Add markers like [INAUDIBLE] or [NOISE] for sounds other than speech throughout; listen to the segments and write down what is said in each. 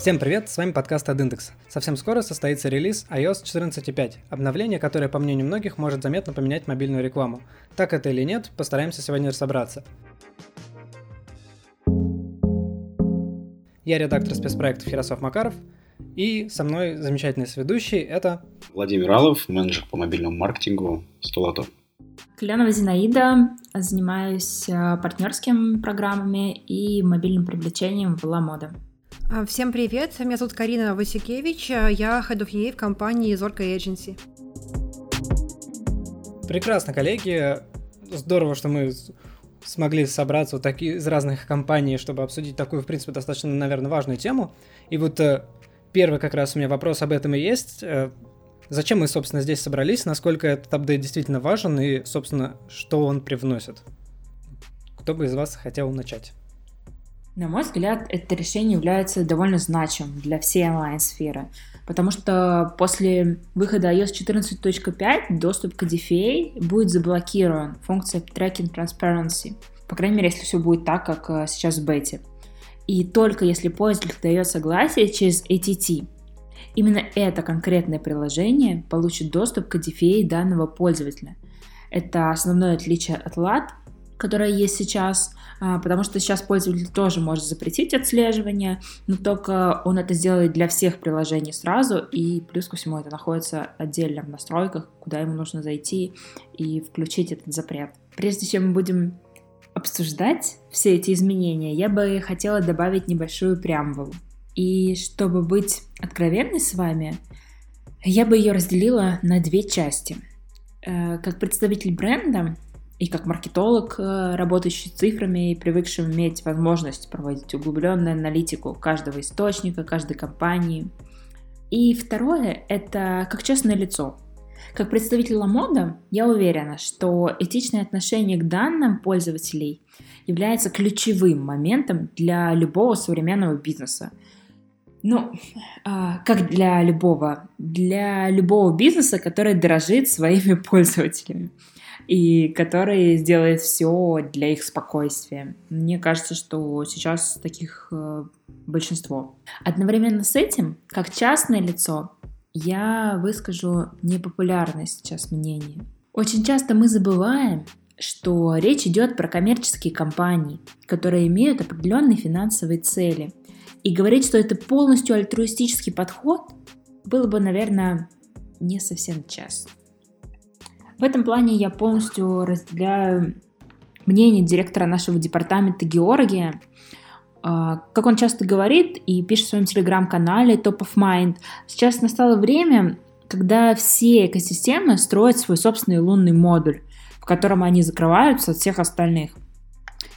Всем привет, с вами подкаст от Index. Совсем скоро состоится релиз iOS 14.5, обновление, которое, по мнению многих, может заметно поменять мобильную рекламу. Так это или нет, постараемся сегодня разобраться. Я редактор спецпроектов Ярослав Макаров, и со мной замечательный сведущий это... Владимир Алов, менеджер по мобильному маркетингу Столото. Клянова Зинаида, занимаюсь э, партнерскими программами и мобильным привлечением в Ламода. Всем привет, меня зовут Карина Васикевич, а я Head of EA в компании Зорка Agency. Прекрасно, коллеги. Здорово, что мы смогли собраться вот такие из разных компаний, чтобы обсудить такую, в принципе, достаточно, наверное, важную тему. И вот э, первый как раз у меня вопрос об этом и есть. Э, зачем мы, собственно, здесь собрались, насколько этот апдейт действительно важен и, собственно, что он привносит? Кто бы из вас хотел начать? На мой взгляд, это решение является довольно значимым для всей онлайн-сферы, потому что после выхода iOS 14.5 доступ к DFA будет заблокирован, функция Tracking Transparency, по крайней мере, если все будет так, как э, сейчас в бете. И только если пользователь дает согласие через ATT, именно это конкретное приложение получит доступ к DFA данного пользователя. Это основное отличие от LAT, которое есть сейчас, а, потому что сейчас пользователь тоже может запретить отслеживание, но только он это сделает для всех приложений сразу, и плюс ко всему это находится отдельно в настройках, куда ему нужно зайти и включить этот запрет. Прежде чем мы будем обсуждать все эти изменения, я бы хотела добавить небольшую преамбулу. И чтобы быть откровенной с вами, я бы ее разделила на две части. Э, как представитель бренда и как маркетолог, э, работающий цифрами и привыкший иметь возможность проводить углубленную аналитику каждого источника, каждой компании. И второе — это как честное лицо. Как представитель Ламода, я уверена, что этичное отношение к данным пользователей является ключевым моментом для любого современного бизнеса. Ну, а, как для любого, для любого бизнеса, который дорожит своими [LAUGHS] пользователями и который сделает все для их спокойствия. Мне кажется, что сейчас таких э, большинство. Одновременно с этим, как частное лицо, я выскажу непопулярное сейчас мнение. Очень часто мы забываем, что речь идет про коммерческие компании, которые имеют определенные финансовые цели. И говорить, что это полностью альтруистический подход, было бы, наверное, не совсем честно. В этом плане я полностью разделяю мнение директора нашего департамента Георгия. А, как он часто говорит и пишет в своем телеграм-канале Top of Mind, сейчас настало время, когда все экосистемы строят свой собственный лунный модуль, в котором они закрываются от всех остальных.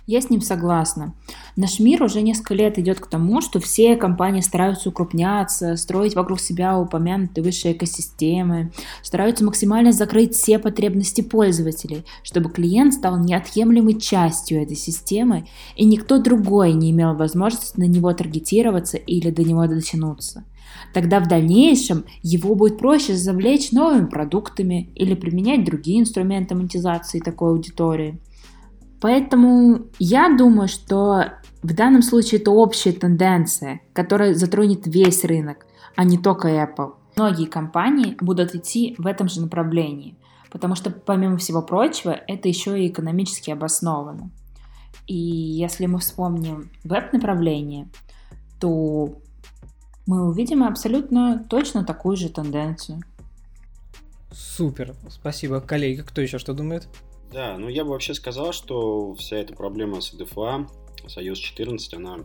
Я с ним согласна. Наш мир уже несколько лет идет к тому, что все компании стараются укрупняться, строить вокруг себя упомянутые высшие экосистемы, стараются максимально закрыть все потребности пользователей, чтобы клиент стал неотъемлемой частью этой системы, и никто другой не имел возможности на него таргетироваться или до него дотянуться. Тогда в дальнейшем его будет проще завлечь новыми продуктами или применять другие инструменты монетизации такой аудитории – Поэтому я думаю, что в данном случае это общая тенденция, которая затронет весь рынок, а не только Apple. Многие компании будут идти в этом же направлении, потому что, помимо всего прочего, это еще и экономически обосновано. И если мы вспомним веб-направление, то мы увидим абсолютно точно такую же тенденцию. Супер, спасибо. Коллеги, кто еще что думает? Да, ну я бы вообще сказал, что вся эта проблема с EDFA, с iOS 14, она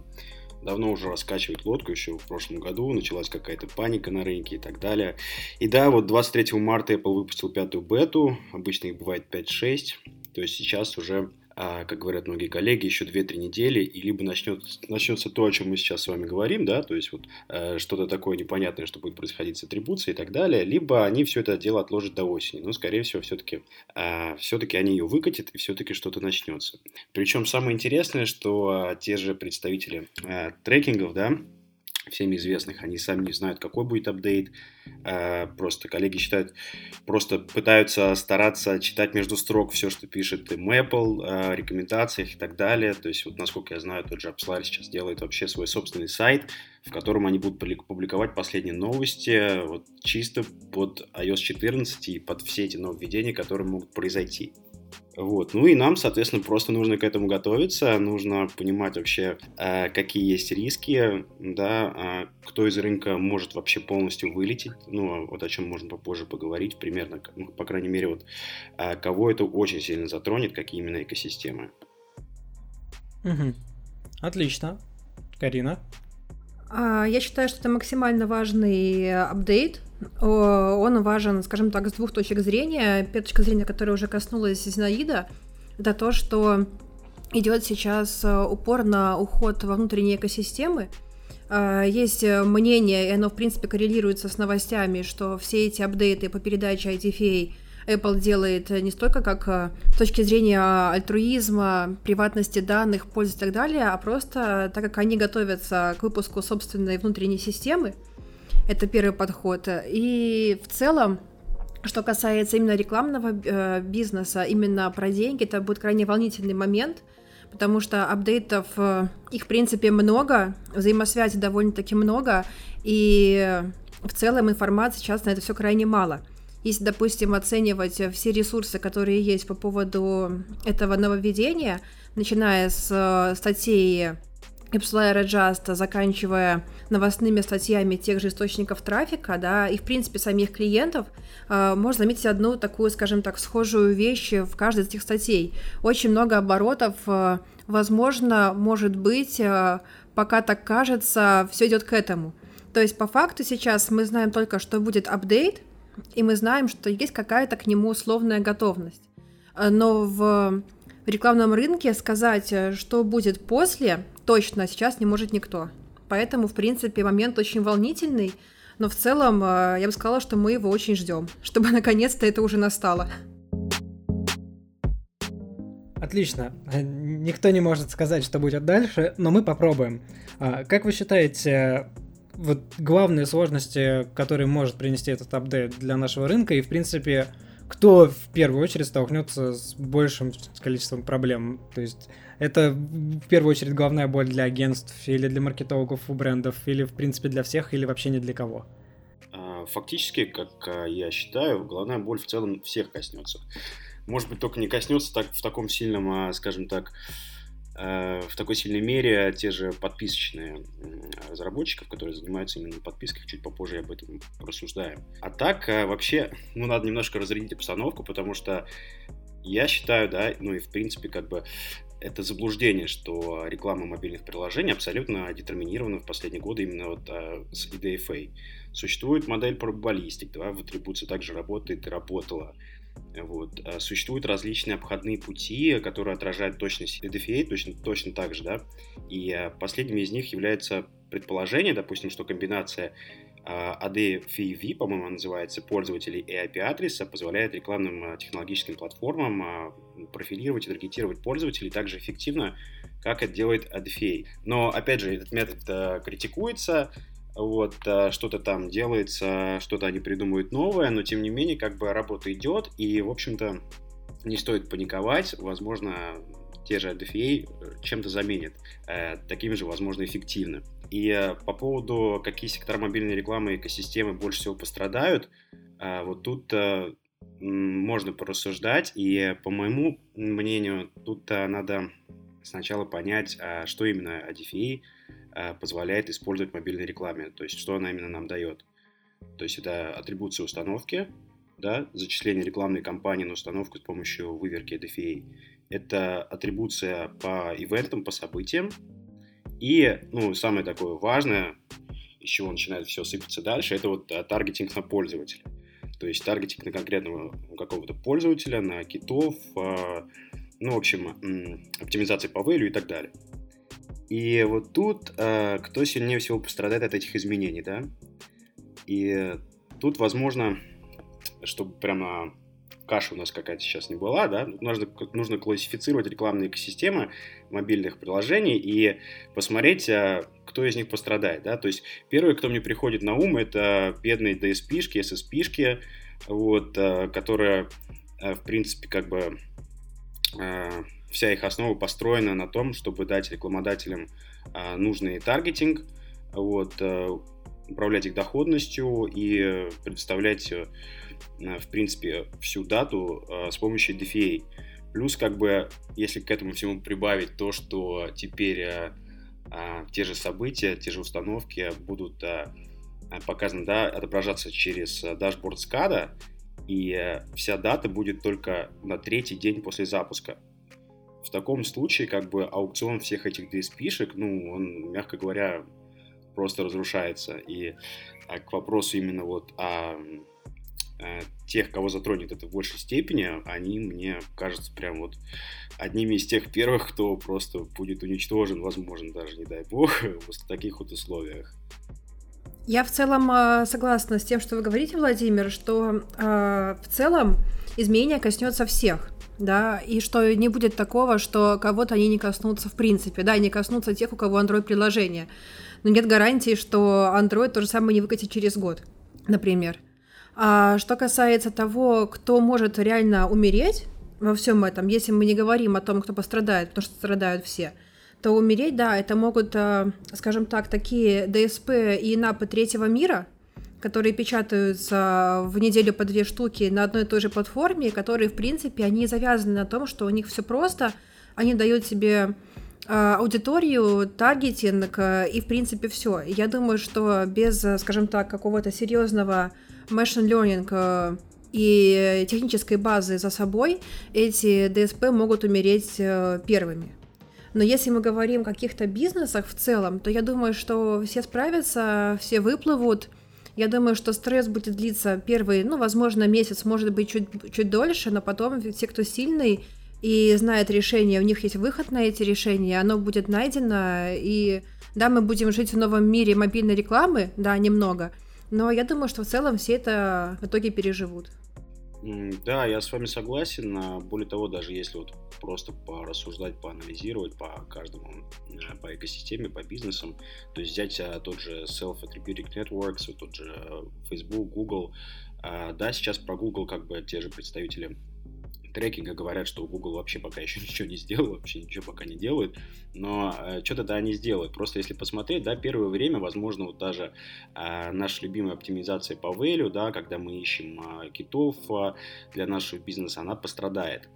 давно уже раскачивает лодку, еще в прошлом году началась какая-то паника на рынке и так далее. И да, вот 23 марта Apple выпустил пятую бету, обычно их бывает 5-6, то есть сейчас уже как говорят многие коллеги, еще 2-3 недели, и либо начнет, начнется то, о чем мы сейчас с вами говорим, да, то есть вот э, что-то такое непонятное, что будет происходить с атрибуцией и так далее, либо они все это дело отложат до осени. Но, скорее всего, все-таки э, все-таки они ее выкатят, и все-таки что-то начнется. Причем самое интересное, что э, те же представители э, трекингов, да, всеми известных, они сами не знают, какой будет апдейт. Э, просто коллеги считают, просто пытаются стараться читать между строк все, что пишет им Apple, о рекомендациях и так далее. То есть, вот насколько я знаю, тот же AppsLar сейчас делает вообще свой собственный сайт, в котором они будут публиковать последние новости вот, чисто под iOS 14 и под все эти нововведения, которые могут произойти. Вот. Ну и нам, соответственно, просто нужно к этому готовиться, нужно понимать вообще, э, какие есть риски, да, э, кто из рынка может вообще полностью вылететь, ну, вот о чем можно попозже поговорить, примерно, ну, по крайней мере, вот, э, кого это очень сильно затронет, какие именно экосистемы. Угу. Отлично. Карина? А, я считаю, что это максимально важный апдейт, он важен, скажем так, с двух точек зрения. Первая точка зрения, которая уже коснулась Зинаида, это то, что идет сейчас э, упор на уход во внутренние экосистемы. Э, есть мнение, и оно, в принципе, коррелируется с новостями, что все эти апдейты по передаче IDFA Apple делает не столько как э, с точки зрения альтруизма, приватности данных, пользы и так далее, а просто так как они готовятся к выпуску собственной внутренней системы, это первый подход. И в целом, что касается именно рекламного э, бизнеса, именно про деньги, это будет крайне волнительный момент, потому что апдейтов, э, их, в принципе, много, взаимосвязи довольно-таки много, и в целом информации сейчас на это все крайне мало. Если, допустим, оценивать все ресурсы, которые есть по поводу этого нововведения, начиная с э, статей AppsLayer Adjust, заканчивая новостными статьями тех же источников трафика, да, и, в принципе, самих клиентов, э, можно заметить одну такую, скажем так, схожую вещь в каждой из этих статей. Очень много оборотов, э, возможно, может быть, э, пока так кажется, все идет к этому. То есть, по факту сейчас мы знаем только, что будет апдейт, и мы знаем, что есть какая-то к нему условная готовность. Но в рекламном рынке сказать, что будет после, точно сейчас не может никто. Поэтому, в принципе, момент очень волнительный, но в целом э, я бы сказала, что мы его очень ждем, [LAUGHS] чтобы наконец-то это уже настало. Отлично. Никто не может сказать, что будет дальше, но мы попробуем. А, как вы считаете, вот главные сложности, которые может принести этот апдейт для нашего рынка, и, в принципе, кто в первую очередь столкнется с большим количеством проблем? То есть это в первую очередь главная боль для агентств или для маркетологов у брендов, или в принципе для всех, или вообще не для кого? А, фактически, как а, я считаю, главная боль в целом всех коснется. Может быть, только не коснется так, в таком сильном, а, скажем так, в такой сильной мере те же подписочные разработчиков, которые занимаются именно подпиской, чуть попозже об этом рассуждаем. А так, вообще, ну, надо немножко разрядить обстановку, потому что я считаю, да, ну и в принципе, как бы это заблуждение, что реклама мобильных приложений абсолютно детерминирована в последние годы именно вот, а, с IDFA. Существует модель пробаболистик, да, в атрибуции также работает и работала. Вот. А существуют различные обходные пути, которые отражают точность IDFA точно, точно так же, да, и а, последним из них является предположение, допустим, что комбинация ADFV, по-моему, называется, пользователей и IP-адреса позволяет рекламным а, технологическим платформам а, профилировать и таргетировать пользователей так же эффективно, как это делает ADFA. Но, опять же, этот метод а, критикуется, вот, что-то там делается, что-то они придумывают новое, но, тем не менее, как бы работа идет, и, в общем-то, не стоит паниковать, возможно, те же ADFA э, чем-то заменят, э, таким же, возможно, эффективно. И э, по поводу, какие сектора мобильной рекламы и экосистемы больше всего пострадают, э, вот тут э, можно порассуждать, и по моему мнению, тут надо сначала понять, что именно ADFA позволяет использовать мобильной рекламе, то есть что она именно нам дает. То есть это атрибуция установки, да, зачисление рекламной кампании на установку с помощью выверки ADFA. Это атрибуция по ивентам, по событиям, и, ну, самое такое важное, из чего начинает все сыпаться дальше, это вот а, таргетинг на пользователя. То есть таргетинг на конкретного какого-то пользователя, на китов, а, ну, в общем, оптимизация по value и так далее. И вот тут а, кто сильнее всего пострадает от этих изменений, да? И тут, возможно, чтобы прямо каша у нас какая-то сейчас не была, да, нужно, нужно классифицировать рекламные экосистемы мобильных приложений и посмотреть, а, кто из них пострадает, да, то есть первое, кто мне приходит на ум, это бедные DSP-шки, SSP-шки, вот, а, которые, а, в принципе, как бы вся их основа построена на том, чтобы дать рекламодателям нужный таргетинг, вот, управлять их доходностью и предоставлять Э, в принципе, всю дату э, с помощью DFA. Плюс, как бы, если к этому всему прибавить то, что теперь э, те же события, те же установки будут показаны, да, отображаться через дашборд SCADA, и вся дата будет только на третий день после запуска. В таком случае, как бы, аукцион всех этих DSP-шек, ну, он, мягко говоря, просто разрушается. И к вопросу именно вот о Э, тех, кого затронет это в большей степени, они, мне кажется, прям вот одними из тех первых, кто просто будет уничтожен, возможно, даже, не дай бог, [LAUGHS] в таких вот условиях. Я в целом э, согласна с тем, что вы говорите, Владимир, что э, в целом изменения коснется всех, да, и что не будет такого, что кого-то они не коснутся в принципе, да, не коснутся тех, у кого Android-приложение. Но нет гарантии, что Android то же самое не выкатит через год, например. А что касается того, кто может реально умереть во всем этом, если мы не говорим о том, кто пострадает, потому что страдают все, то умереть, да, это могут, а, скажем так, такие ДСП и НАПы третьего мира, которые печатаются в неделю по две штуки на одной и той же платформе, которые, в принципе, они завязаны на том, что у них все просто, они дают себе а, аудиторию, таргетинг и, в принципе, все. Я думаю, что без, скажем так, какого-то серьезного machine learning э, и технической базы за собой, эти ДСП могут умереть э, первыми. Но если мы говорим о каких-то бизнесах в целом, то я думаю, что все справятся, все выплывут. Я думаю, что стресс будет длиться первый, ну, возможно, месяц, может быть, чуть, чуть дольше, но потом те, кто сильный и знает решение, у них есть выход на эти решения, оно будет найдено, и да, мы будем жить в новом мире мобильной рекламы, да, немного, но я думаю, что в целом все это в итоге переживут. Да, я с вами согласен. А, более того, даже если вот просто порассуждать, поанализировать по каждому, а, по экосистеме, по бизнесам, то есть взять а, тот же Self-Attributing Networks, тот же Facebook, Google, да, сейчас про Google как бы те же представители трекинга говорят, что Google вообще пока еще [LAUGHS] ничего не сделал, вообще ничего пока не делает, но э, что-то они сделают. Просто если посмотреть, да, первое время, возможно, вот даже э, наша любимая оптимизация по value, да, когда мы ищем э, китов э, для нашего бизнеса, она пострадает.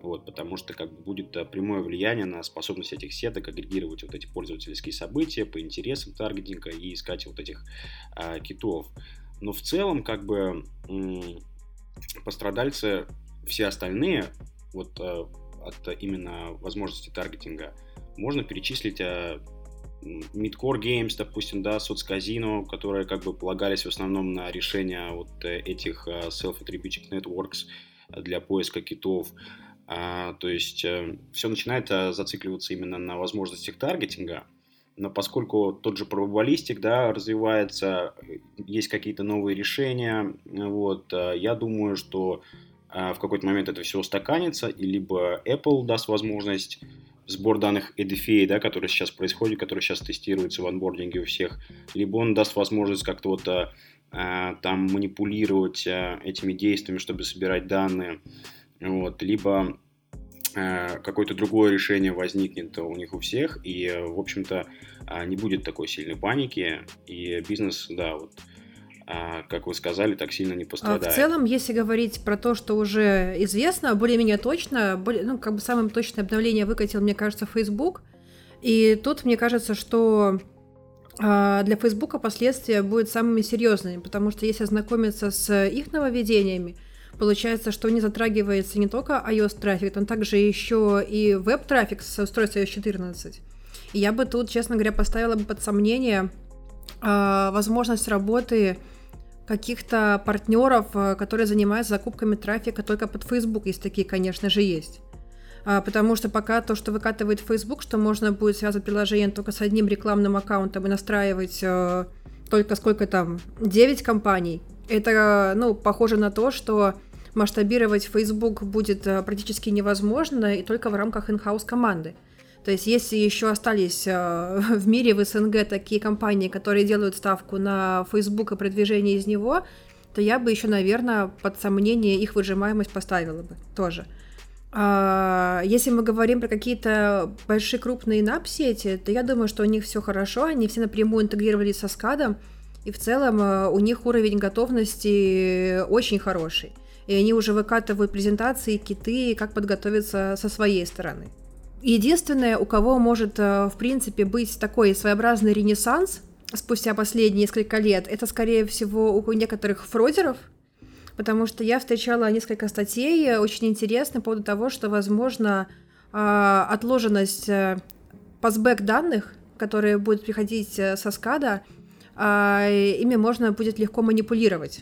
Вот, потому что как бы будет э, прямое влияние на способность этих сеток агрегировать вот эти пользовательские события по интересам таргетинга и искать вот этих э, китов. Но в целом, как бы, пострадальцы все остальные, вот э, от именно возможности таргетинга, можно перечислить э, Midcore Games, допустим, да, соцказино, которые как бы полагались в основном на решение вот э, этих self-attributing networks для поиска китов. А, то есть все начинает зацикливаться именно на возможностях таргетинга, но поскольку тот же пробаболистик, да, развивается, есть какие-то новые решения, вот, я думаю, что в какой-то момент это все устаканится, и либо Apple даст возможность сбор данных EDFA, да, который сейчас происходит, который сейчас тестируется в анбординге у всех, либо он даст возможность как-то вот а, а там манипулировать а, этими действиями, чтобы собирать данные, вот, либо а, какое-то другое решение возникнет у них у всех, и, в общем-то, а, не будет такой сильной паники, и бизнес, да, вот, а, как вы сказали, так сильно не пострадает. А в целом, если говорить про то, что уже известно, более-менее точно, более, ну, как бы самое точное обновление выкатил, мне кажется, Facebook. И тут мне кажется, что а, для Facebook последствия будут самыми серьезными, потому что если ознакомиться с их нововведениями, получается, что не затрагивается не только iOS-трафик, но также еще и веб-трафик с устройства iOS 14. И я бы тут, честно говоря, поставила бы под сомнение возможность работы каких-то партнеров, э, которые занимаются закупками трафика только под Facebook, если такие, конечно же, есть. А, потому что пока то, что выкатывает Facebook, что можно будет связать приложение только с одним рекламным аккаунтом и настраивать э, только сколько там, 9 компаний, это, ну, похоже на то, что масштабировать Facebook будет э, практически невозможно и только в рамках in-house команды. То есть если еще остались э, [LAUGHS] в мире в СНГ такие компании, которые делают ставку на Facebook и продвижение из него, то я бы еще, наверное, под сомнение их выжимаемость поставила бы тоже. А, если мы говорим про какие-то большие крупные нап-сети, то я думаю, что у них все хорошо, они все напрямую интегрировались со скадом, и в целом э, у них уровень готовности очень хороший. И они уже выкатывают презентации, киты, как подготовиться со своей стороны. Единственное, у кого может, э, в принципе, быть такой своеобразный ренессанс спустя последние несколько лет, это, скорее всего, у некоторых фродеров, потому что я встречала несколько статей э, очень интересных по поводу того, что, возможно, а, отложенность э, пасбэк данных, которые будут приходить э, со скада, ими можно будет легко манипулировать.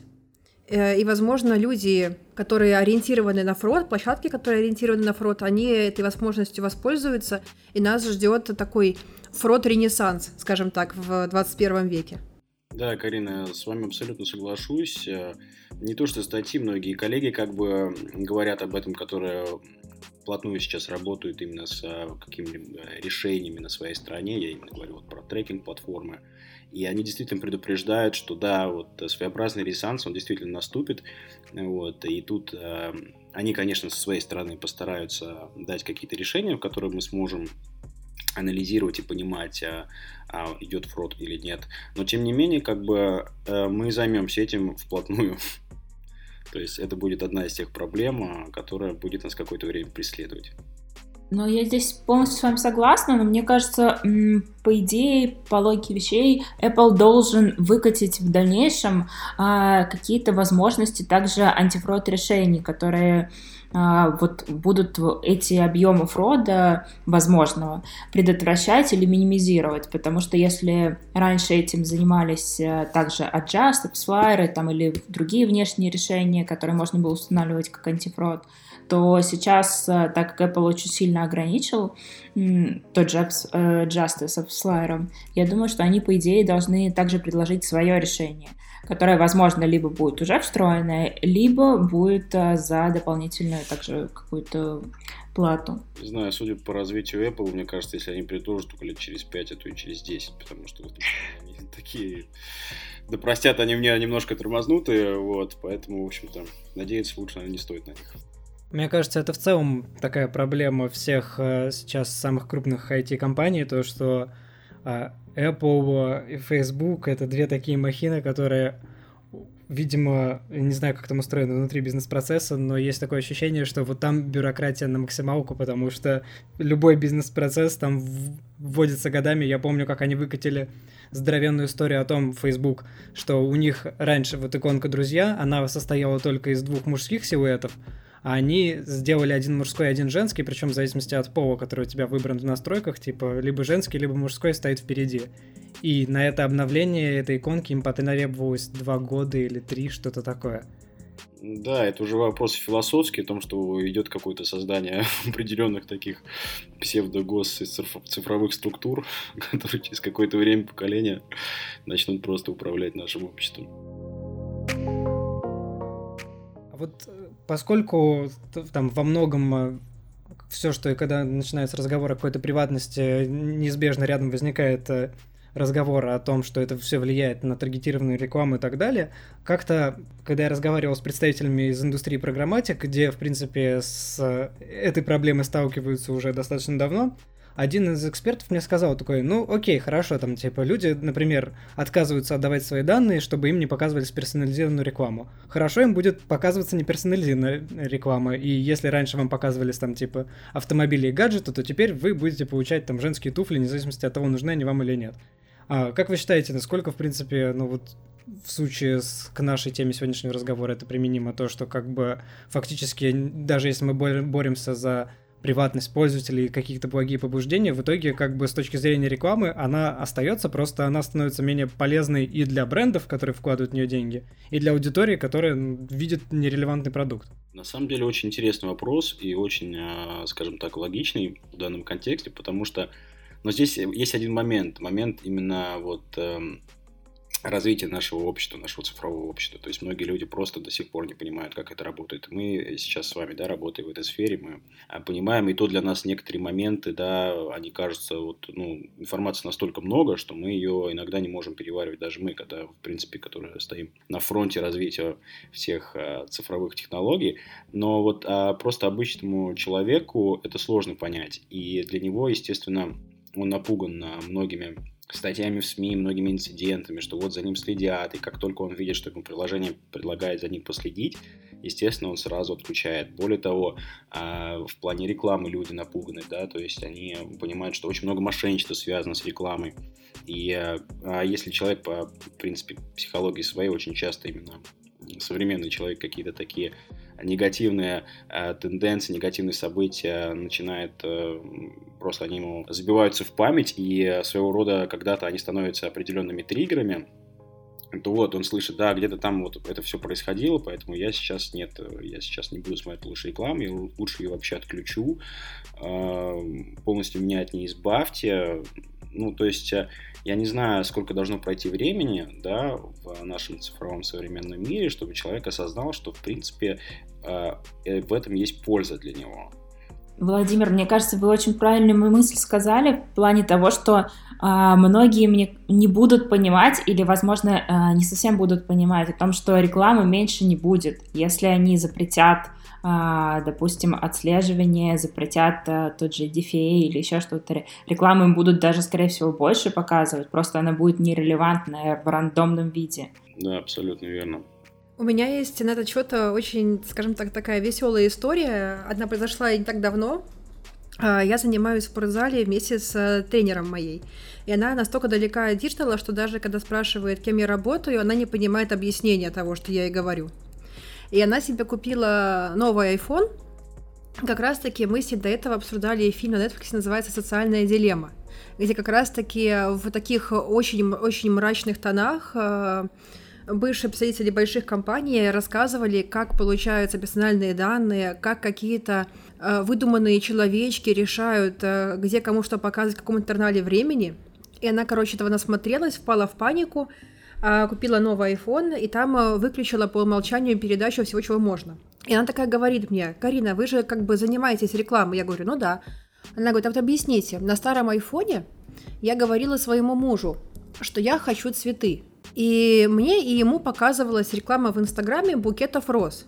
И, возможно, люди, которые ориентированы на фрод, площадки, которые ориентированы на фрод, они этой возможностью воспользуются, и нас ждет такой фрод-ренессанс, скажем так, в 21 веке. Да, Карина, с вами абсолютно соглашусь. Э, не то, что статьи, многие коллеги как бы говорят об этом, которые плотную сейчас работают именно с э, какими-либо решениями на своей стороне. Я именно говорю вот про трекинг-платформы. И они действительно предупреждают, что да, вот своеобразный ресанс, он действительно наступит. Вот, и тут э, они, конечно, со своей стороны постараются дать какие-то решения, в которые мы сможем анализировать и понимать, а, а, идет фрод или нет. Но тем не менее, как бы э, мы займемся этим вплотную. [LAUGHS] То есть это будет одна из тех проблем, а, которая будет нас какое-то время преследовать. Но я здесь полностью с вами согласна, но мне кажется, по идее, по логике вещей, Apple должен выкатить в дальнейшем а, какие-то возможности также антифрод решений, которые а, вот будут эти объемы фрода возможного предотвращать или минимизировать, потому что если раньше этим занимались э, также Adjust, AppsFlyer там, или другие внешние решения, которые можно было устанавливать как антифрод, то сейчас, э, так как Apple очень сильно ограничил тот же э, Justice с AppsFlyer, я думаю, что они, по идее, должны также предложить свое решение — которая, возможно, либо будет уже встроенная, либо будет а, за дополнительную также какую-то плату. Не знаю, судя по развитию Apple, мне кажется, если они предложат только лет через 5, а то и через 10, потому что они [LAUGHS] такие... Да простят они меня немножко тормознутые, вот, поэтому, в общем-то, надеяться лучше, наверное, не стоит на них. Мне кажется, это в целом такая проблема всех э, сейчас самых крупных IT-компаний, то, что а, Apple и Facebook — это две такие махины, которые, видимо, не знаю, как там устроено внутри бизнес-процесса, но есть такое ощущение, что вот там бюрократия на максималку, потому что любой бизнес-процесс там вводится годами. Я помню, как они выкатили здоровенную историю о том, Facebook, что у них раньше вот иконка «Друзья», она состояла только из двух мужских силуэтов, они сделали один мужской, один женский, причем в зависимости от пола, который у тебя выбран в настройках, типа либо женский, либо мужской стоит впереди. И на это обновление этой иконки им потребовалось два года или три, что-то такое. Да, это уже вопрос философский, о том, что идет какое-то создание [LAUGHS] определенных таких псевдогос цифровых структур, [LAUGHS] которые через какое-то время поколения начнут просто управлять нашим обществом. А вот э, поскольку там во многом э, все, что когда начинается разговор о какой-то приватности, неизбежно рядом возникает э, разговор о том, что это все влияет на таргетированную рекламу и так далее. Как-то, когда я разговаривал с представителями из индустрии программатик, где, в принципе, с этой проблемой сталкиваются уже достаточно давно, один из экспертов мне сказал такой, ну окей, хорошо, там типа люди, например, отказываются отдавать свои данные, чтобы им не показывали персонализированную рекламу. Хорошо им будет показываться не персонализированная реклама, и если раньше вам показывались там типа автомобили и гаджеты, то теперь вы будете получать там женские туфли, вне зависимости от того, нужны они вам или нет. А как вы считаете, насколько, в принципе, ну вот в случае с, к нашей теме сегодняшнего разговора это применимо то, что как бы фактически, даже если мы боремся за приватность пользователей и каких-то благие побуждения, в итоге, как бы с точки зрения рекламы, она остается, просто она становится менее полезной и для брендов, которые вкладывают в нее деньги, и для аудитории, которая видит нерелевантный продукт. На самом деле очень интересный вопрос и очень, а, скажем так, логичный в данном контексте, потому что но здесь есть один момент, момент именно вот развития нашего общества, нашего цифрового общества. То есть многие люди просто до сих пор не понимают, как это работает. Мы сейчас с вами, да, работаем в этой сфере, мы а, понимаем, и то для нас некоторые моменты, да, они кажутся, вот, ну, информации настолько много, что мы ее иногда не можем переваривать, даже мы, когда, в принципе, которые стоим на фронте развития всех а, цифровых технологий, но вот а, просто обычному человеку это сложно понять, и для него, естественно, он напуган многими статьями в СМИ, многими инцидентами, что вот за ним следят, и как только он видит, что ему приложение предлагает за ним последить, естественно, он сразу отключает. Более того, а, в плане рекламы люди напуганы, да, то есть они понимают, что очень много мошенничества связано с рекламой. И а, а если человек по, в принципе, психологии своей очень часто именно современный человек какие-то такие негативные э, тенденции, негативные события начинает э, просто они ему забиваются в память, и своего рода когда-то они становятся определенными триггерами, то вот он слышит, да, где-то там вот это все происходило, поэтому я сейчас нет, я сейчас не буду смотреть лучше рекламу, я лучше ее вообще отключу, э, полностью меня от нее избавьте. Ну, то есть э, я не знаю, сколько должно пройти времени, да, в нашем цифровом современном мире, чтобы человек осознал, что, в принципе, э, в этом есть польза для него. Владимир, мне кажется, вы очень правильную мысль сказали в плане того, что а, многие мне не будут понимать или, возможно, а, не совсем будут понимать о том, что рекламы меньше не будет, если они запретят, допустим, отслеживание, запретят а, тот же DFA или еще что-то. Рекламы им будут даже, скорее всего, больше показывать, просто она будет нерелевантная в рандомном виде. Да, абсолютно верно. У меня есть на этот счет очень, скажем так, такая веселая история. Одна произошла не так давно. А, я занимаюсь в спортзале вместе с тренером моей. И она настолько далека от диджитала, что даже когда спрашивает, кем я работаю, она не понимает объяснения того, что я ей говорю. И она себе купила новый iPhone. Как раз-таки мы с ней до этого обсуждали фильм на Netflix, называется «Социальная дилемма», где как раз-таки в таких очень-очень мрачных тонах э, бывшие представители больших компаний рассказывали, как получаются персональные данные, как какие-то э, выдуманные человечки решают, э, где кому что показывать, в каком интернале времени. И она, короче, этого насмотрелась, впала в панику, купила новый iPhone, и там э, выключила по умолчанию передачу всего, чего можно. И она такая говорит мне, Карина, вы же как бы занимаетесь рекламой. Я говорю, ну да. Она говорит, а вот объясните, на старом айфоне я говорила своему мужу, что я хочу цветы. И мне и ему показывалась реклама в Инстаграме букетов роз.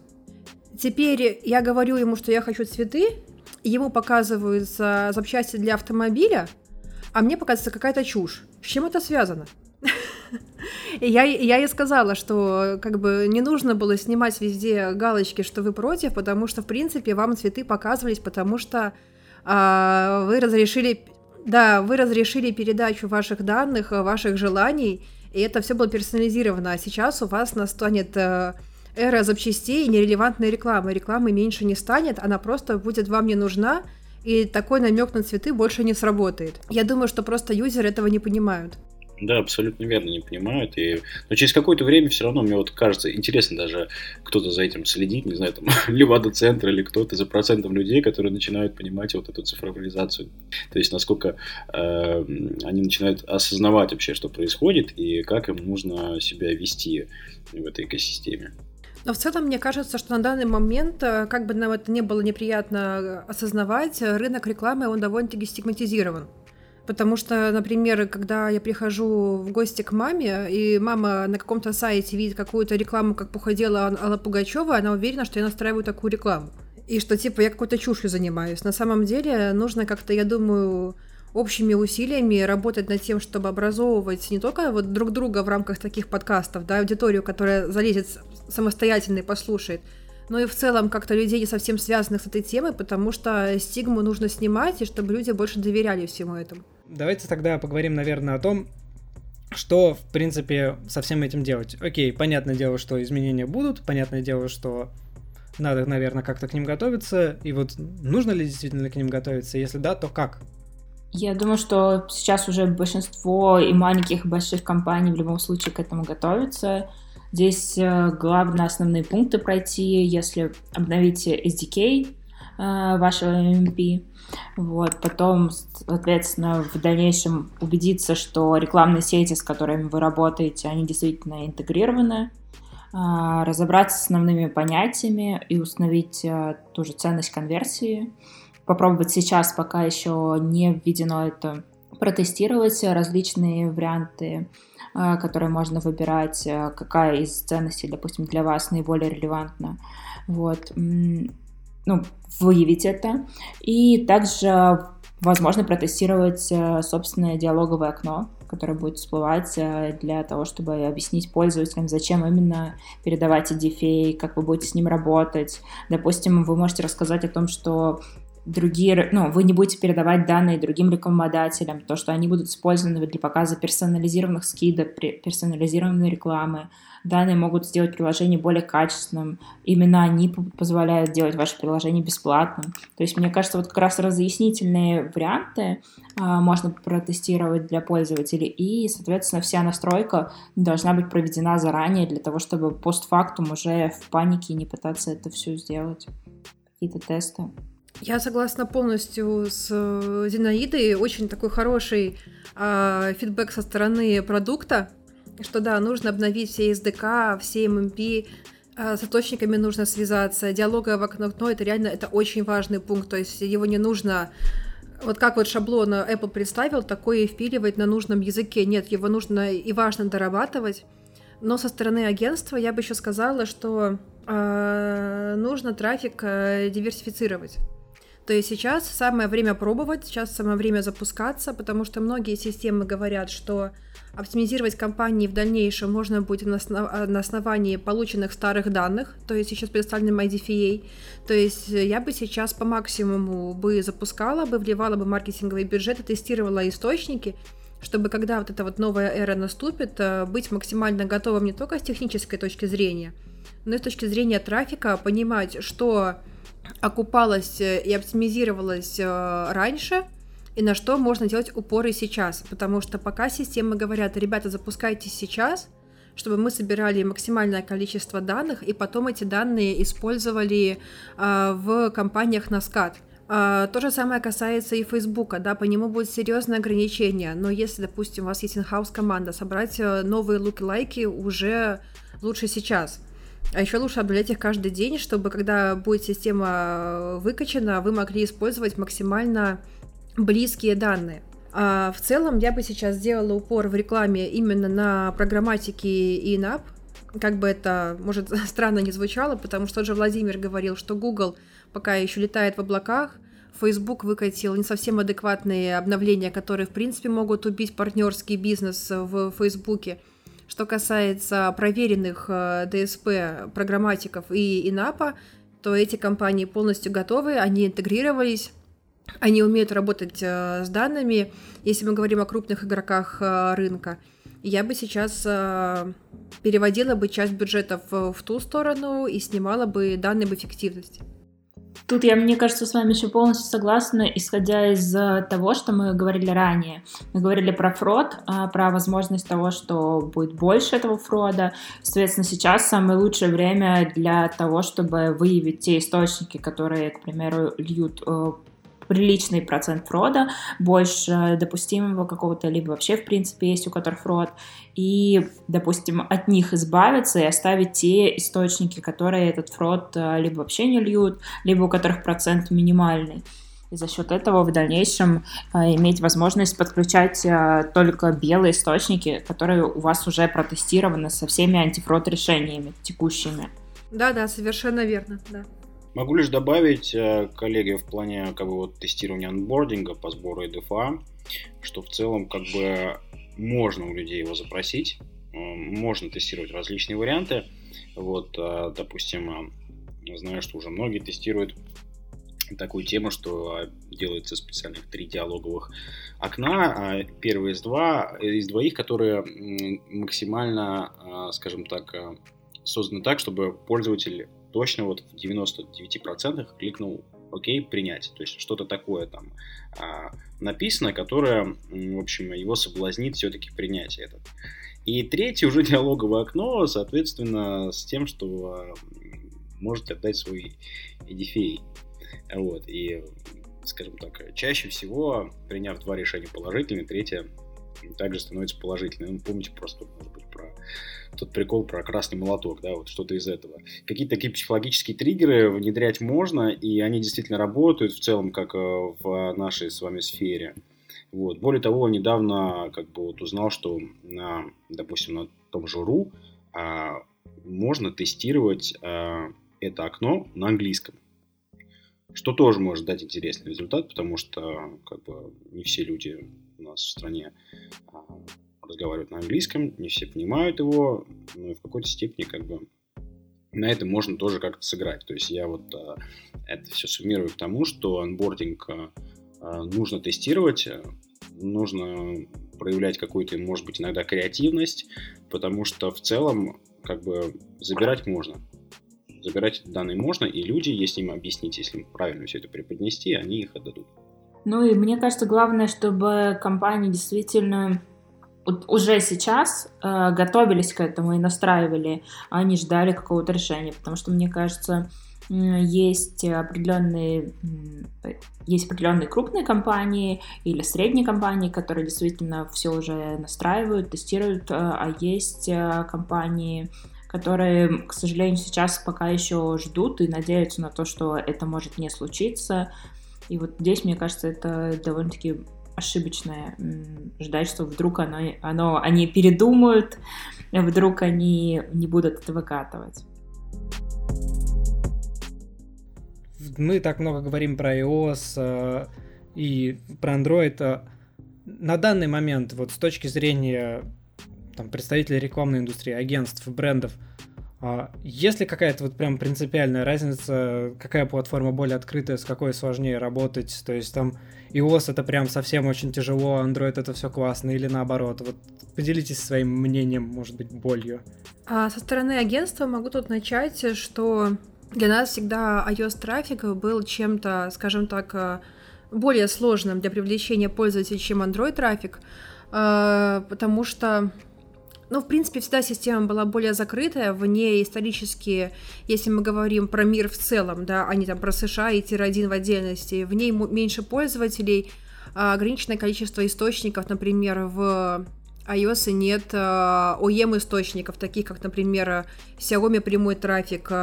Теперь я говорю ему, что я хочу цветы, ему показываются запчасти для автомобиля, а мне показывается какая-то чушь. С чем это связано? И я, я ей сказала, что как бы не нужно было снимать везде галочки, что вы против, потому что, в принципе, вам цветы показывались, потому что а, вы разрешили, да, вы разрешили передачу ваших данных, ваших желаний, и это все было персонализировано. А сейчас у вас настанет э, эра запчастей и нерелевантной рекламы. Рекламы меньше не станет, она просто будет вам не нужна, и такой намек на цветы больше не сработает. Я думаю, что просто юзеры этого не понимают. Да, абсолютно верно, не понимают. И... Но через какое-то время все равно, мне вот кажется, интересно даже кто-то за этим следить, не знаю, там, [LAUGHS] Левада-центр или кто-то за процентом людей, которые начинают понимать вот эту цифровизацию. То есть, насколько э, они начинают осознавать вообще, что происходит и как им нужно себя вести в этой экосистеме. Но в целом, мне кажется, что на данный момент, э, как бы нам это не было неприятно осознавать, рынок рекламы, он довольно-таки стигматизирован. Потому что, например, когда я прихожу в гости к маме, и мама на каком-то сайте видит какую-то рекламу, как похудела Алла Пугачева, она уверена, что я настраиваю такую рекламу. И что, типа, я какой-то чушью занимаюсь. На самом деле, нужно как-то, я думаю, общими усилиями работать над тем, чтобы образовывать не только вот друг друга в рамках таких подкастов, да, аудиторию, которая залезет самостоятельно и послушает, но и в целом как-то людей не совсем связанных с этой темой, потому что стигму нужно снимать, и чтобы люди больше доверяли всему этому. Давайте тогда поговорим, наверное, о том, что, в принципе, со всем этим делать. Окей, понятное дело, что изменения будут, понятное дело, что надо, наверное, как-то к ним готовиться, и вот нужно ли действительно к ним готовиться, если да, то как? Я думаю, что сейчас уже большинство и маленьких, и больших компаний в любом случае к этому готовятся. Здесь э, главные основные пункты пройти, если обновите SDK, вашего MVP. Вот. Потом, соответственно, в дальнейшем убедиться, что рекламные сети, с которыми вы работаете, они действительно интегрированы, разобраться с основными понятиями и установить ту же ценность конверсии. Попробовать сейчас, пока еще не введено это, протестировать различные варианты а, которые можно выбирать, а, какая из ценностей, допустим, для вас наиболее релевантна. Вот. Ну, выявить это. И также возможно протестировать а, собственное диалоговое окно, которое будет всплывать для того, чтобы объяснить пользователям, зачем именно передавать EDFA, как вы будете с ним работать. Допустим, вы можете рассказать о том, что другие, ну, вы не будете передавать данные другим рекламодателям, то, что они будут использованы для показа персонализированных скидок, персонализированной рекламы. Данные могут сделать приложение более качественным. Именно они позволяют делать ваше приложение бесплатным. То есть, мне кажется, вот как раз разъяснительные варианты а, можно протестировать для пользователей, и, соответственно, вся настройка должна быть проведена заранее для того, чтобы постфактум уже в панике не пытаться это все сделать. Какие-то тесты. Я согласна полностью с э, Зинаидой. Очень такой хороший э, фидбэк со стороны продукта, что да, нужно обновить все SDK, все MMP, э, с источниками нужно связаться. Диалоговое окно, это реально это очень важный пункт, то есть его не нужно вот как вот шаблон Apple представил, такое впиливать на нужном языке. Нет, его нужно и важно дорабатывать. Но со стороны агентства я бы еще сказала, что э, нужно трафик э, диверсифицировать. То есть сейчас самое время пробовать, сейчас самое время запускаться, потому что многие системы говорят, что оптимизировать компании в дальнейшем можно будет на, основ... на основании полученных старых данных, то есть сейчас представленным IDFA. То есть я бы сейчас по максимуму бы запускала, бы вливала бы маркетинговые бюджеты, тестировала источники, чтобы когда вот эта вот новая эра наступит, э, быть максимально готовым не только с технической точки зрения, но и с точки зрения трафика, понимать, что окупалась э, и оптимизировалась э, раньше, и на что можно делать упоры сейчас. Потому что пока системы говорят, ребята, запускайтесь сейчас, чтобы мы собирали максимальное количество данных, и потом эти данные использовали э, в компаниях на скат. Uh, то же самое касается и Фейсбука, да, по нему будет серьезное ограничение, но если, допустим, у вас есть инхаус команда, собрать новые луки-лайки уже лучше сейчас. А еще лучше обновлять их каждый день, чтобы когда будет система э, выкачана, вы могли использовать максимально близкие данные. А в целом я бы сейчас сделала упор в рекламе именно на программатике и NAP, как бы это, может, [LAUGHS] странно не звучало, потому что же Владимир говорил, что Google пока еще летает в облаках, Facebook выкатил не совсем адекватные обновления, которые, в принципе, могут убить партнерский бизнес в Фейсбуке. Что касается проверенных э, DSP программатиков и Инапа, то эти компании полностью готовы, они интегрировались, они умеют работать э, с данными. Если мы говорим о крупных игроках э, рынка, я бы сейчас переводила бы часть бюджета в, в ту сторону и снимала бы данные об эффективности. Тут я, мне кажется, с вами еще полностью согласна, исходя из э, того, что мы говорили ранее. Мы говорили про фрод, а, про возможность того, что будет больше этого фрода. Соответственно, сейчас самое лучшее время для того, чтобы выявить те источники, которые, к примеру, льют э, приличный процент фрода, больше допустимого какого-то, либо вообще, в принципе, есть у которых фрод, и, допустим, от них избавиться и оставить те источники, которые этот фрод э, либо вообще не льют, либо у которых процент минимальный. И за счет этого в дальнейшем э, иметь возможность подключать э, только белые источники, которые у вас уже протестированы со всеми антифрод решениями текущими. Да, да, совершенно верно, да. Могу лишь добавить, э, коллеги, в плане как бы, вот, тестирования анбординга по сбору EDFA, что в целом как бы можно у людей его запросить, э, можно тестировать различные варианты. Вот, э, допустим, знаю, что уже многие тестируют такую тему, что делается специальных три диалоговых окна. А первый из, два, из двоих, которые максимально, скажем так, созданы так, чтобы пользователь точно вот в 99% кликнул окей, принять. То есть что-то такое там а, написано, которое, в общем, его соблазнит все-таки принять этот. И третье уже [LAUGHS] диалоговое окно, соответственно, с тем, что можете отдать свой EDFA. Вот, и, скажем так, чаще всего, приняв два решения положительные, третье также становится положительным. Ну, помните просто, может быть, про тот прикол про красный молоток, да, вот что-то из этого. Какие-то такие психологические триггеры внедрять можно, и они действительно работают в целом, как э, в нашей с вами сфере. Вот. Более того, недавно как бы вот узнал, что на, допустим, на том же РУ а, можно тестировать а, это окно на английском. Что тоже может дать интересный результат, потому что как бы не все люди у нас в стране а, разговаривают на английском, не все понимают его, но в какой-то степени как бы на этом можно тоже как-то сыграть. То есть я вот а, это все суммирую к тому, что анбординг а, а нужно тестировать, нужно проявлять какую-то, может быть, иногда креативность, потому что в целом как бы забирать можно. Забирать данные можно, и люди, если им объяснить, если им правильно все это преподнести, они их отдадут. Ну и мне кажется, главное, чтобы компании действительно уже сейчас э, готовились к этому и настраивали, а не ждали какого-то решения, потому что мне кажется, есть определенные, есть определенные крупные компании или средние компании, которые действительно все уже настраивают, тестируют, э, а есть э, компании, которые, к сожалению, сейчас пока еще ждут и надеются на то, что это может не случиться. И вот здесь, мне кажется, это довольно-таки ошибочное ждать, что вдруг оно, оно, они передумают, вдруг они не будут это выкатывать. Мы так много говорим про iOS э, и про Android. Э, на данный момент, вот с точки зрения там, представителей рекламной индустрии, агентств, брендов, есть ли какая-то вот прям принципиальная разница, какая платформа более открытая, с какой сложнее работать? То есть там iOS это прям совсем очень тяжело, Android это все классно или наоборот? Вот поделитесь своим мнением, может быть, болью. А со стороны агентства могу тут начать, что для нас всегда iOS трафик был чем-то, скажем так, более сложным для привлечения пользователей, чем Android трафик, а, потому что ну, в принципе, всегда система была более закрытая, в ней исторически, если мы говорим про мир в целом, да, а не там про США и тир-1 в отдельности, в ней меньше пользователей, а ограниченное количество источников, например, в iOS нет э, OEM-источников, таких как, например, Xiaomi прямой трафик, э,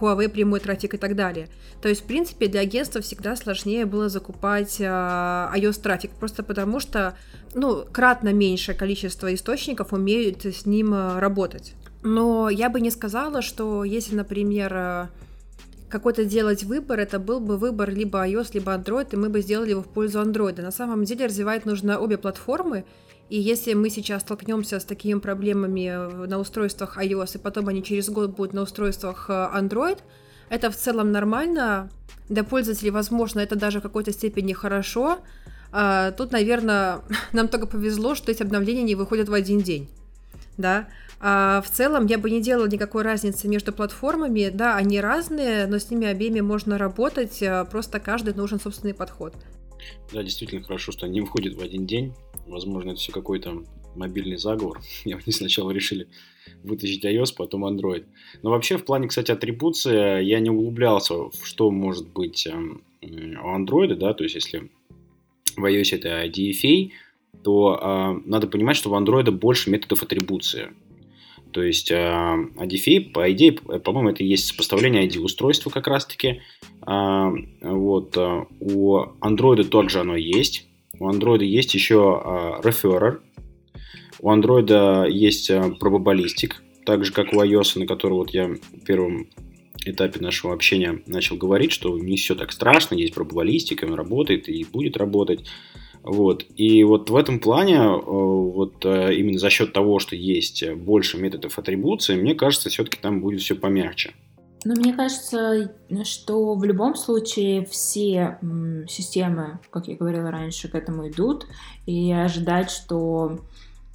Huawei прямой трафик и так далее. То есть, в принципе, для агентства всегда сложнее было закупать э, iOS-трафик, просто потому что, ну, кратно меньшее количество источников умеют с ним работать. Но я бы не сказала, что если, например, какой-то делать выбор, это был бы выбор либо iOS, либо Android, и мы бы сделали его в пользу Android. На самом деле развивать нужно обе платформы, и если мы сейчас столкнемся с такими проблемами на устройствах iOS, и потом они через год будут на устройствах э, Android, это в целом нормально. Для пользователей, возможно, это даже в какой-то степени хорошо. А, тут, наверное, [LAUGHS] нам только повезло, что эти обновления не выходят в один день. Да, а в целом я бы не делала никакой разницы между платформами. Да, они разные, но с ними обеими можно работать, э, просто каждый нужен собственный подход. Да, действительно хорошо, что они выходят в один день. Возможно, это все какой-то мобильный заговор. [LAUGHS] И они сначала решили вытащить iOS, потом Android. Но вообще, в плане, кстати, атрибуции, я не углублялся что может быть эм, у Android, да, то есть если в iOS это DFA, то э, надо понимать, что в Android больше методов атрибуции. То есть э, ADFA, по идее, по-моему, это и есть сопоставление ID-устройства как раз-таки. Э, вот, э, у Android также оно есть. У Android есть еще э, Referrer. У Android есть Probabilistic, так же, как у iOS, на который вот я в первом этапе нашего общения начал говорить, что не все так страшно, есть пробабалистика, он работает и будет работать. Вот. И вот в этом плане, э, вот именно за счет того, что есть больше методов атрибуции, мне кажется, все-таки там будет все помягче. Ну, мне кажется, что в любом случае все системы, как я говорила раньше, к этому идут, и ожидать, что,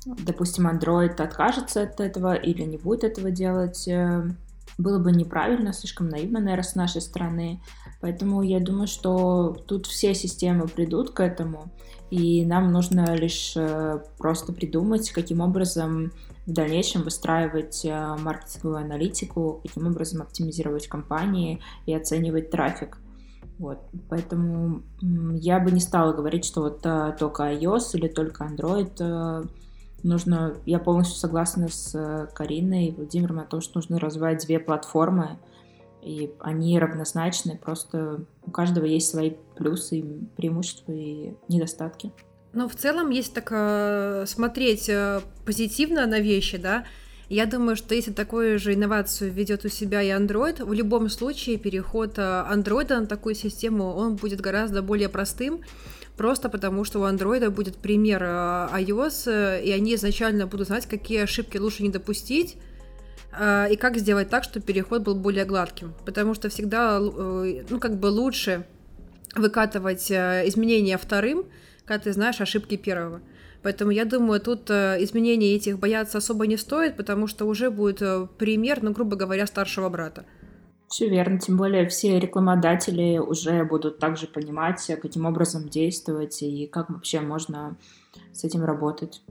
допустим, Android откажется от этого или не будет этого делать, э, было бы неправильно, слишком наивно, наверное, с нашей стороны. Поэтому я думаю, что тут все системы придут к этому, и нам нужно лишь э, просто придумать, каким образом в дальнейшем выстраивать э, маркетинговую аналитику, каким образом оптимизировать компании и оценивать трафик. Вот, поэтому я бы не стала говорить, что вот а, только iOS или только Android нужно, я полностью согласна с Кариной и Владимиром о том, что нужно развивать две платформы, и они равнозначны, просто у каждого есть свои плюсы, преимущества и недостатки. Ну, в целом, если так э, смотреть э, позитивно на вещи, да, я думаю, что если такую же инновацию ведет у себя и Android, в любом случае переход э, Android на такую систему, он будет гораздо более простым, просто потому что у Android будет пример э, iOS, э, и они изначально будут знать, какие ошибки лучше не допустить, и как сделать так, чтобы переход был более гладким. Потому что всегда, ну, как бы лучше выкатывать изменения вторым, когда ты знаешь ошибки первого. Поэтому я думаю, тут э, изменений этих бояться особо не стоит, потому что уже будет э, пример, ну, грубо говоря, старшего брата. Все верно, тем более все рекламодатели уже будут также понимать, каким образом действовать и как вообще можно с этим работать.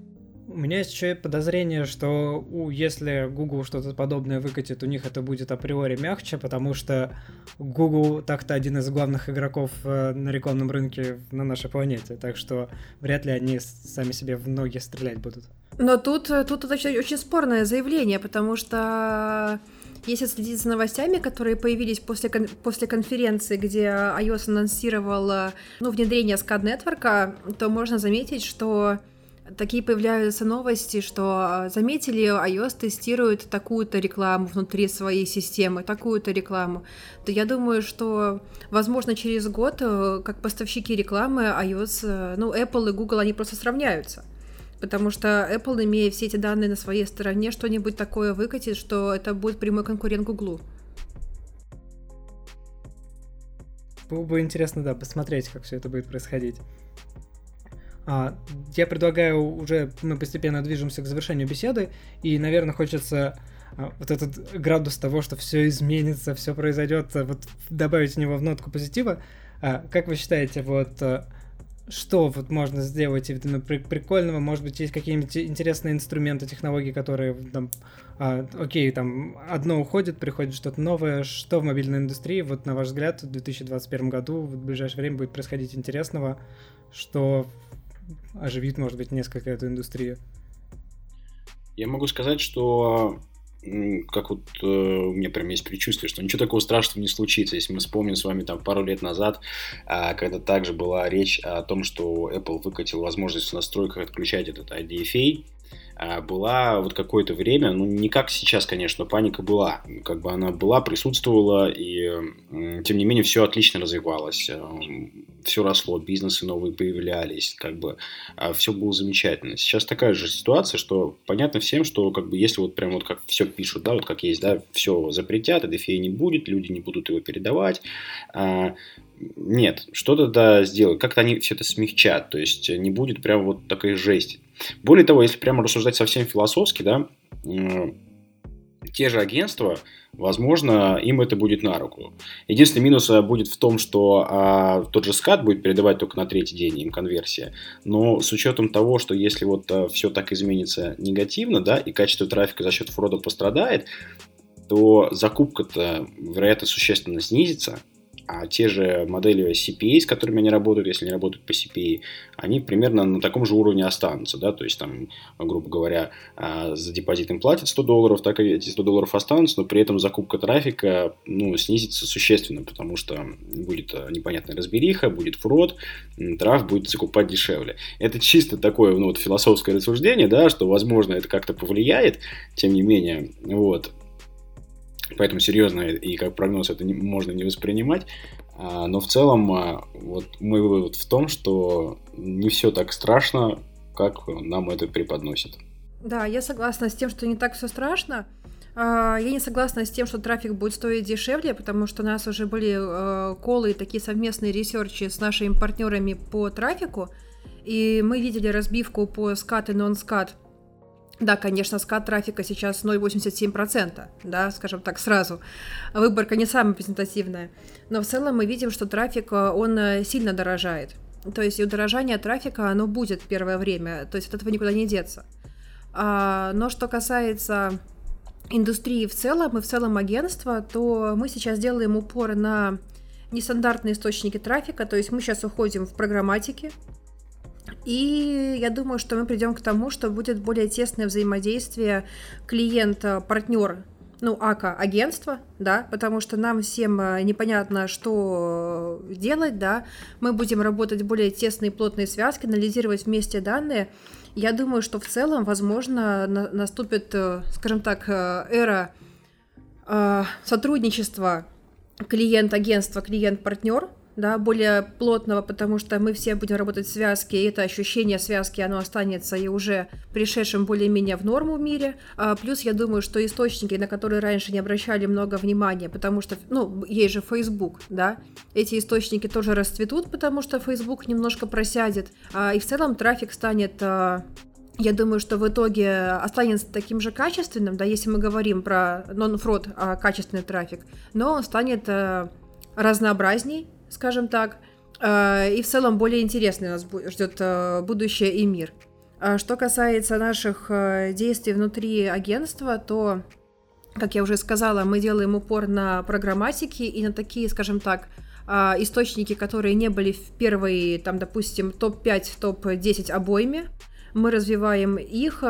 У меня есть еще подозрение, что у, если Google что-то подобное выкатит, у них это будет априори мягче, потому что Google так-то один из главных игроков э, на рекламном рынке на нашей планете, так что вряд ли они сами себе в ноги стрелять будут. Но тут, э, тут это очень, очень спорное заявление, потому что если следить за новостями, которые появились после, кон- после конференции, где iOS анонсировал ну, внедрение SCAD Network, то можно заметить, что такие появляются новости, что а, заметили, iOS тестирует такую-то рекламу внутри своей системы, такую-то рекламу, то я думаю, что, возможно, через год, э, как поставщики рекламы, iOS, э, ну, Apple и Google, они просто сравняются. Потому что Apple, имея все эти данные на своей стороне, что-нибудь такое выкатит, что это будет прямой конкурент Google. Было бы интересно, да, посмотреть, как все это будет происходить. А, я предлагаю уже, мы постепенно движемся к завершению беседы, и, наверное, хочется а, вот этот градус того, что все изменится, все произойдет, а, вот добавить в него в нотку позитива. Как вы считаете, вот что вот можно сделать именно прикольного? Может быть, есть какие-нибудь интересные инструменты, технологии, которые там, а, окей, там одно уходит, приходит что-то новое. Что в мобильной индустрии, вот на ваш взгляд, в 2021 году, в ближайшее время будет происходить интересного, что оживит, может быть, несколько эту индустрию? Я могу сказать, что как вот э, у меня прям есть предчувствие, что ничего такого страшного не случится. Если мы вспомним с вами там пару лет назад, э, когда также была речь о том, что Apple выкатил возможность в настройках отключать этот IDFA, была вот какое-то время, ну, не как сейчас, конечно, паника была. Как бы она была, присутствовала, и тем не менее все отлично развивалось. Э, все росло, бизнесы новые появлялись, как бы а, все было замечательно. Сейчас такая же ситуация, что понятно всем, что как бы если вот прям вот как все пишут, да, вот как есть, да, все запретят, EDFA не будет, люди не будут его передавать, а, нет, что-то да сделают, как-то они все это смягчат, то есть не будет прям вот такой жести. Более того, если прямо рассуждать совсем философски, да, те же агентства, возможно, им это будет на руку. Единственный минус э, будет в том, что а, тот же скат будет передавать только на третий день им конверсия. Но с учетом того, что если вот а, все так изменится негативно, да, и качество трафика за счет фрода пострадает, то закупка-то, вероятно, существенно снизится, а те же модели CPA, с которыми они работают, если они работают по CPA, они примерно на таком же уровне останутся, да, то есть там, грубо говоря, а, за депозит им платят 100 долларов, так и эти 100 долларов останутся, но при этом закупка трафика, ну, снизится существенно, потому что будет а, непонятная разбериха, будет фрод, траф будет закупать дешевле. Это чисто такое, ну, вот философское рассуждение, да, что, возможно, это как-то повлияет, тем не менее, вот, Поэтому серьезно и как прогноз это не, можно не воспринимать. А, но в целом а, вот мой вывод в том, что не все так страшно, как нам это преподносит. Да, я согласна с тем, что не так все страшно. А, я не согласна с тем, что трафик будет стоить дешевле, потому что у нас уже были э, колы и такие совместные ресерчи с нашими партнерами по трафику, и мы видели разбивку по скат и нон-скат да, конечно, скат трафика сейчас 0,87%, да, скажем так, сразу. Выборка не самая презентативная. Но в целом мы видим, что трафик, э, он э, сильно дорожает. То есть удорожание трафика, оно будет первое время, то есть от этого никуда не деться. А, но что касается индустрии в целом и в целом агентства, то мы сейчас делаем упор на нестандартные источники трафика, то есть мы сейчас уходим в программатике, и я думаю, что мы придем к тому, что будет более тесное взаимодействие клиента-партнер ну, АКА агентство, да, потому что нам всем э, непонятно, что делать, да, мы будем работать более тесной плотной связке, анализировать вместе данные. Я думаю, что в целом, возможно, на наступит, э, скажем так, э, эра сотрудничества клиент-агентство, клиент-партнер, да, более плотного, потому что мы все будем работать в связке, и это ощущение связки, оно останется и уже пришедшим более-менее в норму в мире. А, плюс я думаю, что источники, на которые раньше не обращали много внимания, потому что, ну, есть же Facebook, да, эти источники тоже расцветут, потому что Facebook немножко просядет, а, и в целом трафик станет а, я думаю, что в итоге останется таким же качественным, да, если мы говорим про нон-фрод, а качественный трафик, но он станет э, разнообразней, скажем так. Э, и в целом более интересный нас ждет э, будущее и мир. А что касается наших э, действий внутри агентства, то, как я уже сказала, мы делаем упор на программатики и на такие, скажем так, источники, которые не были в первой, там, допустим, топ-5, топ-10 обоими. Мы развиваем их.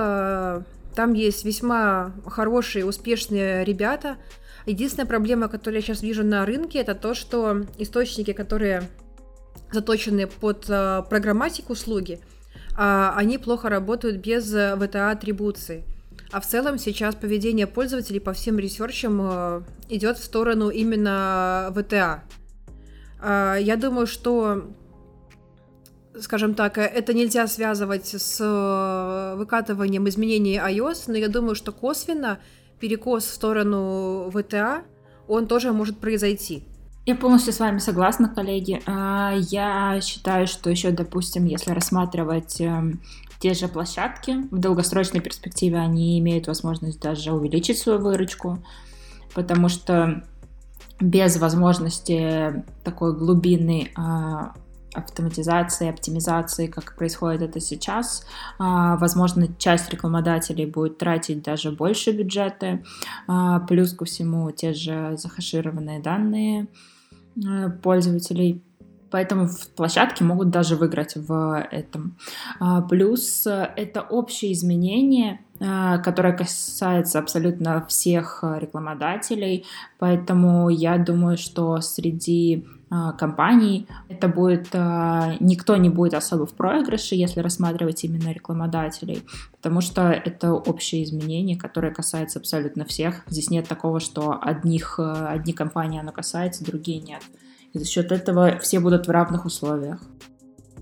Там есть весьма хорошие, успешные ребята, Единственная проблема, которую я сейчас вижу на рынке, это то, что источники, которые заточены под э, программатик услуги, э, они плохо работают без VTA-атрибуции. А в целом сейчас поведение пользователей по всем ресерчам э, идет в сторону именно VTA. Э, я думаю, что скажем так, это нельзя связывать с э, выкатыванием изменений iOS, но я думаю, что косвенно перекос в сторону ВТА, он тоже может произойти. Я полностью с вами согласна, коллеги. А, я считаю, что еще, допустим, если рассматривать эм, те же площадки, в долгосрочной перспективе они имеют возможность даже увеличить свою выручку, потому что без возможности такой глубинной а, автоматизации, оптимизации, как происходит это сейчас. А, возможно, часть рекламодателей будет тратить даже больше бюджеты, а, плюс ко всему те же захашированные данные а, пользователей поэтому площадки могут даже выиграть в этом. Плюс это общее изменение, которое касается абсолютно всех рекламодателей, поэтому я думаю, что среди компаний. Это будет, а, никто не будет особо в проигрыше, если рассматривать именно рекламодателей, потому что это общее изменение, которое касается абсолютно всех. Здесь нет такого, что одних, а, одни компании оно касается, другие нет. И за счет этого все будут в равных условиях.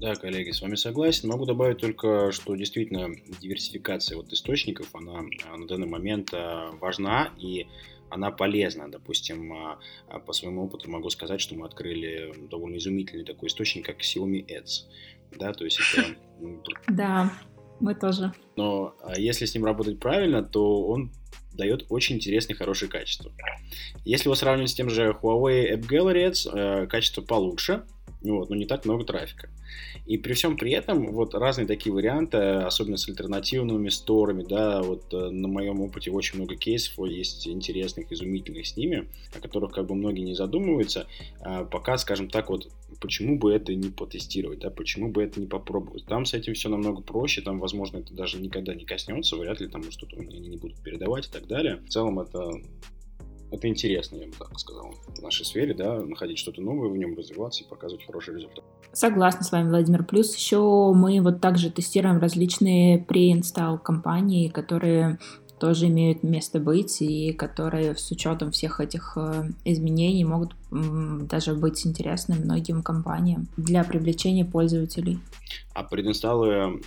Да, коллеги, с вами согласен. Могу добавить только, что действительно диверсификация вот источников, она на данный момент важна, и она полезна. Допустим, а, а, по своему опыту могу сказать, что мы открыли довольно изумительный такой источник, как Xiaomi Ads. Да, то есть это... [LAUGHS] Да, мы тоже. Но а, если с ним работать правильно, то он дает очень интересное, хорошее качество. Если его сравнивать с тем же Huawei App Gallery Ads, э, качество получше, вот, но не так много трафика. И при всем при этом вот разные такие варианты, особенно с альтернативными сторами, да, вот э, на моем опыте очень много кейсов есть интересных, изумительных с ними, о которых как бы многие не задумываются, а пока, скажем так, вот почему бы это не потестировать, да, почему бы это не попробовать. Там с этим все намного проще, там, возможно, это даже никогда не коснется, вряд ли там что-то они не будут передавать и так далее. В целом это это интересно, я бы так сказал, в нашей сфере, да, находить что-то новое в нем, развиваться и показывать хороший результат. Согласна с вами, Владимир. Плюс еще мы вот также тестируем различные pre-install компании, которые тоже имеют место быть и которые с учетом всех этих э, изменений могут даже быть интересны многим компаниям для привлечения пользователей. А прединсталлы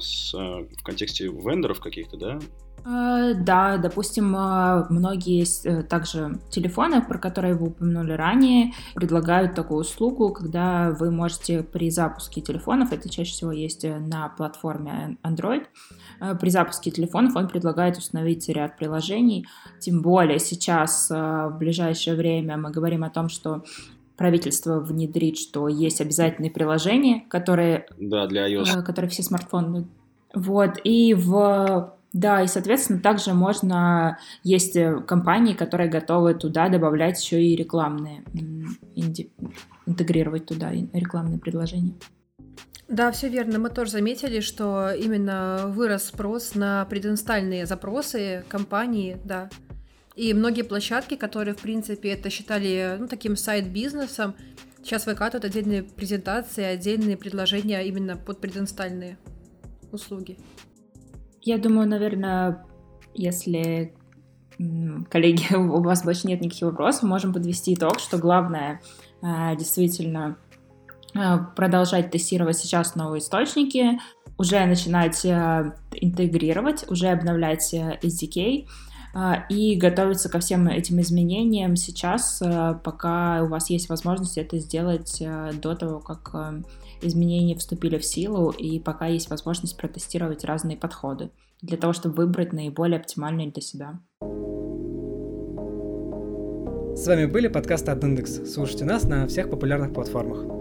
с, в контексте вендоров каких-то, да, Э, да, допустим, э, многие э, также телефоны, про которые вы упомянули ранее, предлагают такую услугу, когда вы можете при запуске телефонов, это чаще всего есть на платформе Android, при запуске телефонов он предлагает установить ряд приложений, тем более сейчас в ближайшее время мы говорим о том, что правительство внедрит, что есть обязательные приложения, которые, да, для iOS. которые все смартфоны вот, и в да, и, соответственно, также можно... Есть э, компании, которые готовы туда добавлять еще и рекламные интегрировать туда рекламные предложения. Да, все верно. Мы тоже заметили, что именно вырос спрос на прединстальные запросы компании, да. И многие площадки, которые, в принципе, это считали ну, таким сайт-бизнесом, сейчас выкатывают отдельные презентации, отдельные предложения именно под прединстальные услуги. Я думаю, наверное, если коллеги, [LAUGHS] у вас больше нет никаких вопросов, можем подвести итог, что главное а, действительно а, продолжать тестировать сейчас новые источники, уже начинать а, интегрировать, уже обновлять SDK и готовиться ко всем этим изменениям сейчас, пока у вас есть возможность это сделать до того, как изменения вступили в силу, и пока есть возможность протестировать разные подходы для того, чтобы выбрать наиболее оптимальные для себя. С вами были подкасты от Индекс. Слушайте нас на всех популярных платформах.